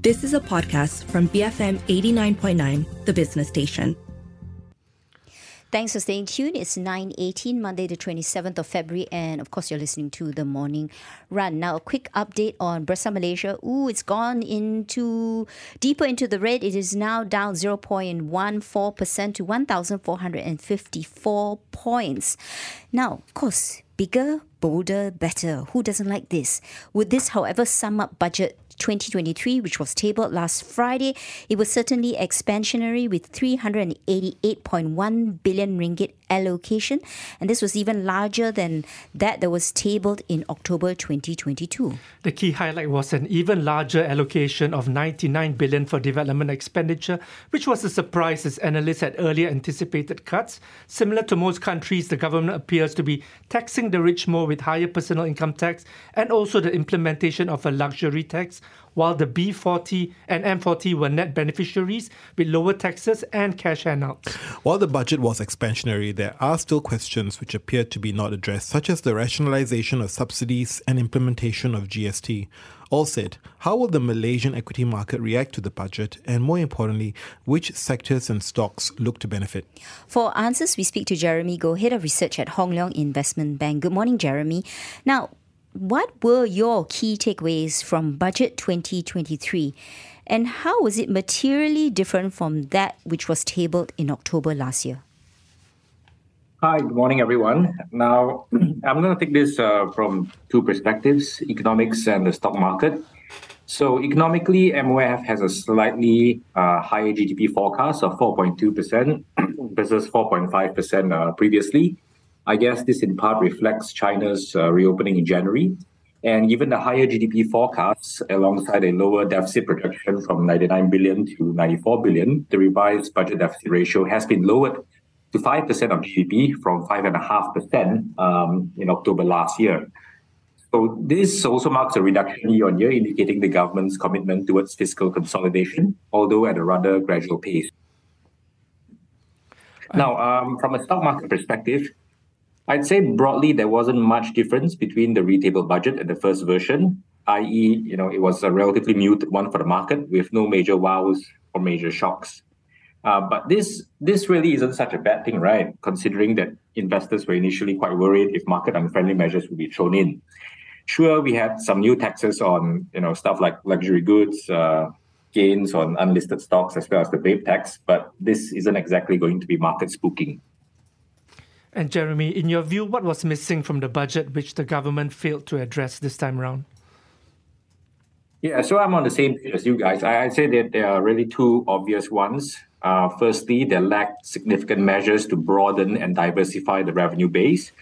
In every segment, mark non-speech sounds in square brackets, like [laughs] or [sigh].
This is a podcast from BFM 89.9, the business station. Thanks for staying tuned. It's 9.18, Monday the 27th of February. And of course, you're listening to The Morning Run. Now, a quick update on Bursa Malaysia. Ooh, it's gone into deeper into the red. It is now down 0.14% to 1,454 points. Now, of course, bigger, bolder, better. Who doesn't like this? Would this, however, sum up budget 2023, which was tabled last Friday, it was certainly expansionary with 388.1 billion ringgit allocation, and this was even larger than that that was tabled in October 2022. The key highlight was an even larger allocation of 99 billion for development expenditure, which was a surprise as analysts had earlier anticipated cuts. Similar to most countries, the government appears to be taxing the rich more with higher personal income tax and also the implementation of a luxury tax while the B40 and M40 were net beneficiaries with lower taxes and cash handouts. While the budget was expansionary, there are still questions which appear to be not addressed, such as the rationalization of subsidies and implementation of GST. All said, how will the Malaysian equity market react to the budget, and more importantly, which sectors and stocks look to benefit? For answers, we speak to Jeremy Goh, Head of Research at Hong Leong Investment Bank. Good morning, Jeremy. Now, what were your key takeaways from Budget 2023? And how was it materially different from that which was tabled in October last year? Hi, good morning, everyone. Now, [clears throat] I'm going to take this uh, from two perspectives economics and the stock market. So, economically, MOF has a slightly uh, higher GDP forecast of 4.2% [clears throat] versus 4.5% uh, previously. I guess this in part reflects China's uh, reopening in January. And given the higher GDP forecasts alongside a lower deficit projection from 99 billion to 94 billion, the revised budget deficit ratio has been lowered to 5% of GDP from 5.5% um, in October last year. So this also marks a reduction year on year, indicating the government's commitment towards fiscal consolidation, although at a rather gradual pace. Now, um, from a stock market perspective, I'd say broadly there wasn't much difference between the retabled budget and the first version, i.e., you know, it was a relatively muted one for the market with no major wows or major shocks. Uh, but this this really isn't such a bad thing, right? Considering that investors were initially quite worried if market unfriendly measures would be thrown in. Sure, we had some new taxes on you know stuff like luxury goods, uh, gains on unlisted stocks, as well as the vape tax. But this isn't exactly going to be market spooking. And Jeremy, in your view, what was missing from the budget which the government failed to address this time around? Yeah, so I'm on the same page as you guys. I, would say that there are really two obvious ones. Uh, firstly, there lacked significant measures to broaden and diversify the revenue base.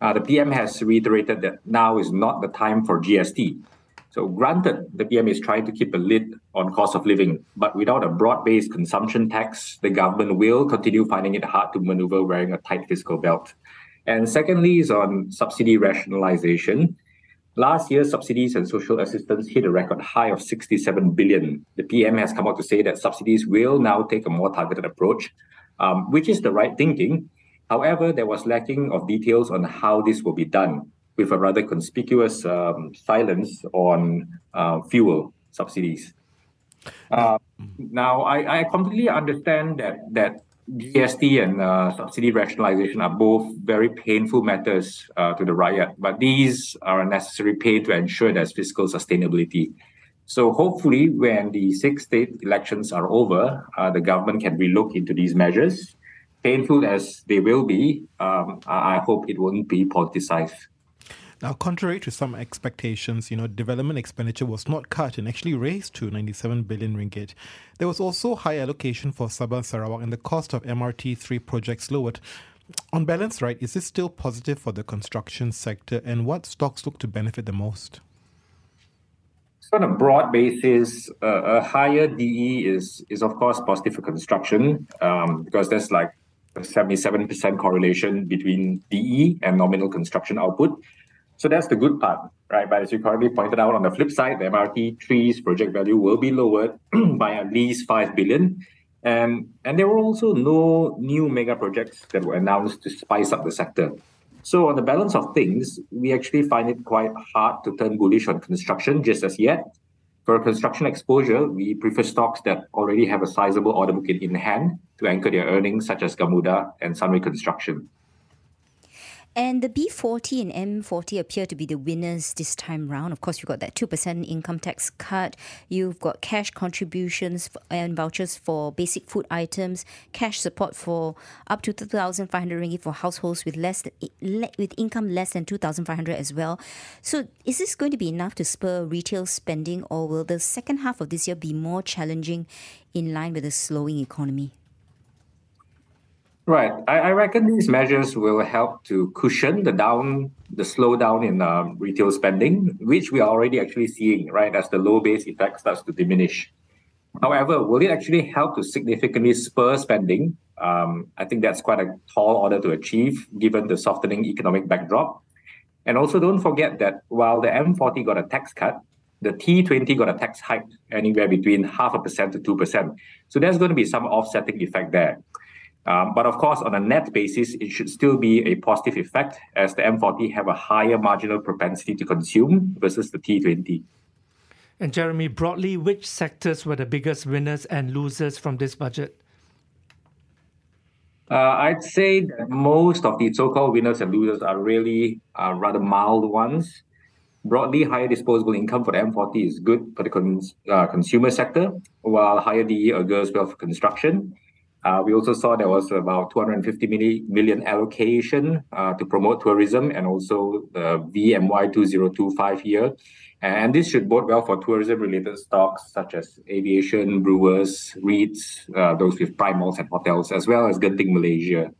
Uh, the PM has reiterated that now is not the time for GST. So, granted, the PM is trying to keep a lid on cost of living, but without a broad based consumption tax, the government will continue finding it hard to maneuver wearing a tight fiscal belt. And secondly, is on subsidy rationalization. Last year, subsidies and social assistance hit a record high of 67 billion. The PM has come out to say that subsidies will now take a more targeted approach, um, which is the right thinking. However, there was lacking of details on how this will be done with a rather conspicuous um, silence on uh, fuel subsidies. Uh, now, I, I completely understand that that GST and uh, subsidy rationalization are both very painful matters uh, to the rakyat, but these are a necessary pain to ensure there's fiscal sustainability. So hopefully, when the six state elections are over, uh, the government can relook into these measures. Painful as they will be, um, I hope it won't be politicized. Now, contrary to some expectations, you know, development expenditure was not cut and actually raised to 97 billion ringgit. There was also high allocation for Sabah Sarawak and the cost of MRT3 projects lowered. On balance, right, is this still positive for the construction sector and what stocks look to benefit the most? So on a broad basis, uh, a higher DE is is of course positive for construction um, because there's like a 77% correlation between DE and nominal construction output. So that's the good part, right? But as you correctly pointed out, on the flip side, the MRT3's project value will be lowered [clears throat] by at least 5 billion. And, and there were also no new mega projects that were announced to spice up the sector. So on the balance of things, we actually find it quite hard to turn bullish on construction just as yet. For construction exposure, we prefer stocks that already have a sizable order book in hand to anchor their earnings, such as Gamuda and Sunway Construction. And the B40 and M40 appear to be the winners this time round. Of course, you've got that 2% income tax cut. You've got cash contributions and vouchers for basic food items, cash support for up to 2,500 ringgit for households with less with income less than 2,500 as well. So, is this going to be enough to spur retail spending, or will the second half of this year be more challenging in line with the slowing economy? Right. I, I, reckon these measures will help to cushion the down, the slowdown in um, retail spending, which we are already actually seeing, right, as the low base effect starts to diminish. However, will it actually help to significantly spur spending? Um, I think that's quite a tall order to achieve given the softening economic backdrop. And also, don't forget that while the M40 got a tax cut, the T20 got a tax hike anywhere between half a percent to 2%. So there's going to be some offsetting effect there. Um, but of course, on a net basis, it should still be a positive effect as the M40 have a higher marginal propensity to consume versus the T20. And Jeremy, broadly, which sectors were the biggest winners and losers from this budget? Uh, I'd say that most of the so-called winners and losers are really uh, rather mild ones. Broadly, higher disposable income for the M40 is good for the cons- uh, consumer sector, while higher DE augurs well for construction. Uh, we also saw there was about 250 million allocation uh, to promote tourism and also the VMY 2025 year. And this should bode well for tourism related stocks such as aviation, brewers, REITs, uh, those with prime malls and hotels, as well as Genting Malaysia.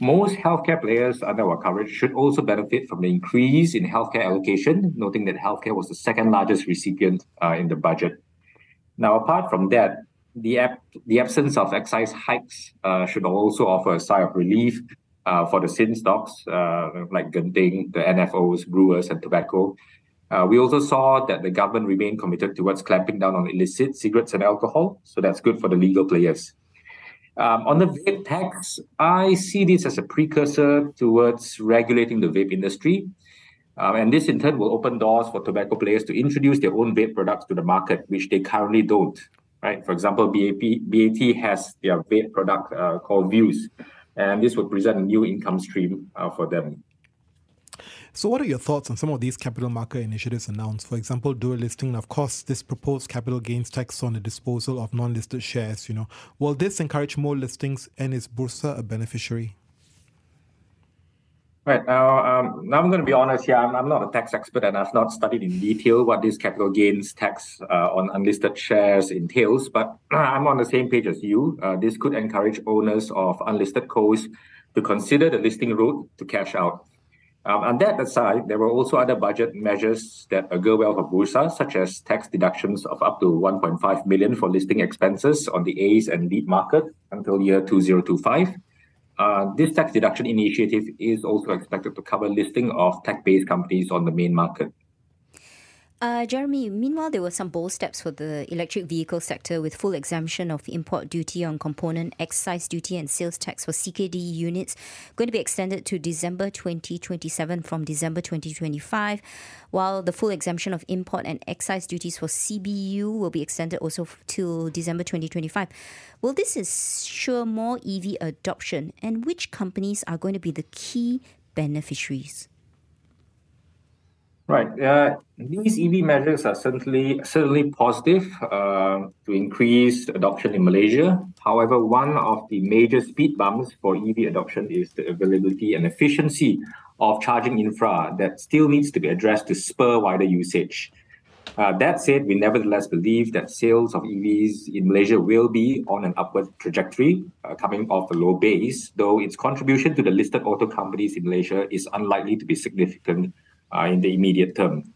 Most healthcare players under our coverage should also benefit from the increase in healthcare allocation, noting that healthcare was the second largest recipient in the budget. Now, apart from that, the, ab- the absence of excise hikes uh, should also offer a sigh of relief uh, for the sin stocks uh, like Genting, the NFOs, brewers, and tobacco. Uh, we also saw that the government remained committed towards clamping down on illicit cigarettes and alcohol, so that's good for the legal players. Um, on the vape tax, I see this as a precursor towards regulating the vape industry. Um, and this in turn will open doors for tobacco players to introduce their own vape products to the market, which they currently don't right? For example, BAP, BAT has their vape product uh, called Vuse, and this would present a new income stream uh, for them. So, what are your thoughts on some of these capital market initiatives announced? For example, dual listing, and of course, this proposed capital gains tax on the disposal of non-listed shares. You know, will this encourage more listings, and is Bursa a beneficiary? Right. Now, um, now I'm going to be honest here. I'm, I'm, not a tax expert and I've not studied in detail what this capital gains tax uh, on unlisted shares entails, but [clears throat] I'm on the same page as you. Uh, this could encourage owners of unlisted codes to consider the listing route to cash out. Um, on that aside, there were also other budget measures that augur well for Bursa, such as tax deductions of up to 1.5 million for listing expenses on the ACE and LEAP market until year 2025 uh, this tax deduction initiative is also expected to cover listing of tech-based companies on the main market. Uh, Jeremy, meanwhile, there were some bold steps for the electric vehicle sector with full exemption of import duty on component, excise duty, and sales tax for CKD units going to be extended to December 2027 from December 2025, while the full exemption of import and excise duties for CBU will be extended also till December 2025. Will this ensure more EV adoption, and which companies are going to be the key beneficiaries? Right. Uh, these EV measures are certainly certainly positive uh, to increase adoption in Malaysia. However, one of the major speed bumps for EV adoption is the availability and efficiency of charging infra that still needs to be addressed to spur wider usage. Uh, that said, we nevertheless believe that sales of EVs in Malaysia will be on an upward trajectory, uh, coming off a low base, though its contribution to the listed auto companies in Malaysia is unlikely to be significant in the immediate term.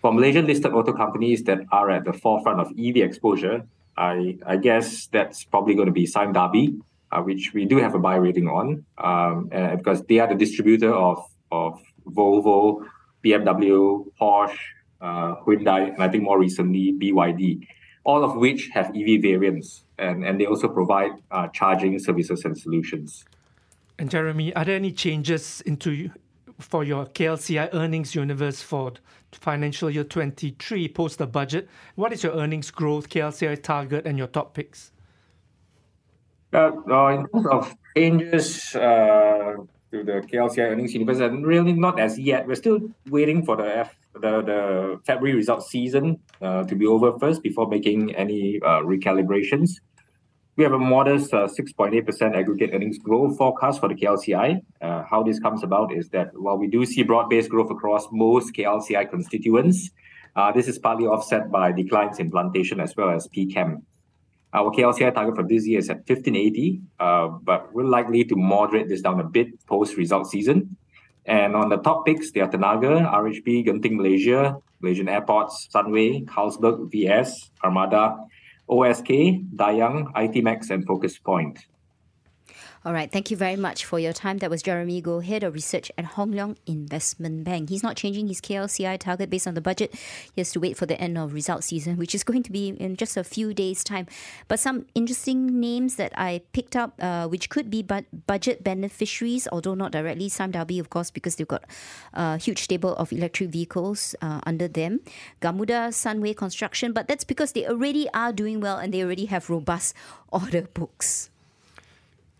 For Malaysian listed auto companies that are at the forefront of EV exposure, I, I guess that's probably going to be Sime Darby, uh, which we do have a buy rating on um, uh, because they are the distributor of, of Volvo, BMW, Porsche, uh, Hyundai, and I think more recently BYD, all of which have EV variants, and, and they also provide uh, charging services and solutions. And Jeremy, are there any changes into for your KLCI earnings universe for financial year 23 post the budget. What is your earnings growth, KLCI target, and your top picks? Uh, uh, in terms of changes uh, to the KLCI earnings universe, and really not as yet. We're still waiting for the F, the, the February results season uh, to be over first before making any uh, recalibrations. We have a modest uh, 6.8% aggregate earnings growth forecast for the KLCI. Uh, how this comes about is that while we do see broad-based growth across most KLCI constituents, uh, this is partly offset by declines in plantation as well as PCAM. Our KLCI target for this year is at 1580, uh, but we're likely to moderate this down a bit post-result season. And on the top picks, they are Tenaga, RHB, Genting Malaysia, Malaysian Airports, Sunway, Carlsberg, VS, Armada, OSK, Dayang, ITMAX, and Focus Point. All right, thank you very much for your time. That was Jeremy Goh, Head of Research at Hong Leong Investment Bank. He's not changing his KLCI target based on the budget. He has to wait for the end of result season, which is [laughs] going to be in just a few days' time. But some interesting names that I picked up, uh, which could be bu- budget beneficiaries, although not directly. Sime Darby, of course, because they've got a huge stable of electric vehicles uh, under them. Gamuda, Sunway Construction, but that's because they already are doing well and they already have robust [laughs] order books.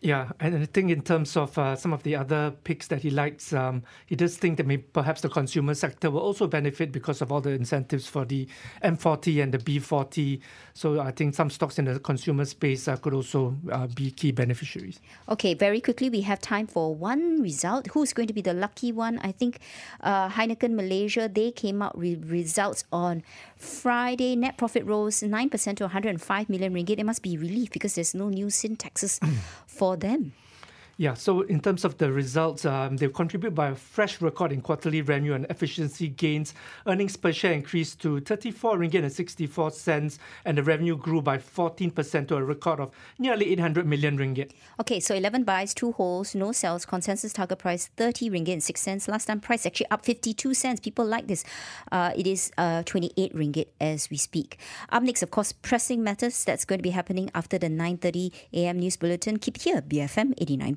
Yeah, and I think in terms of uh, some of the other picks that he likes, um, he does think that maybe perhaps the consumer sector will also benefit because of all the incentives for the M40 and the B40. So I think some stocks in the consumer space uh, could also uh, be key beneficiaries. Okay, very quickly, we have time for one result. Who's going to be the lucky one? I think uh, Heineken Malaysia, they came out with results on Friday. Net profit rose 9% to 105 million ringgit. It must be relief because there's no new sin taxes [clears throat] for for them. Yeah, so in terms of the results, um, they contribute by a fresh record in quarterly revenue and efficiency gains. Earnings per share increased to 34 ringgit and 64 cents, and the revenue grew by 14% to a record of nearly 800 million ringgit. Okay, so 11 buys, 2 holds, no sells, consensus target price 30 ringgit and 6 cents. Last time price actually up 52 cents. People like this. Uh, it is uh, 28 ringgit as we speak. Up next, of course, pressing matters. That's going to be happening after the 9.30 a.m. news bulletin. Keep here, BFM 89.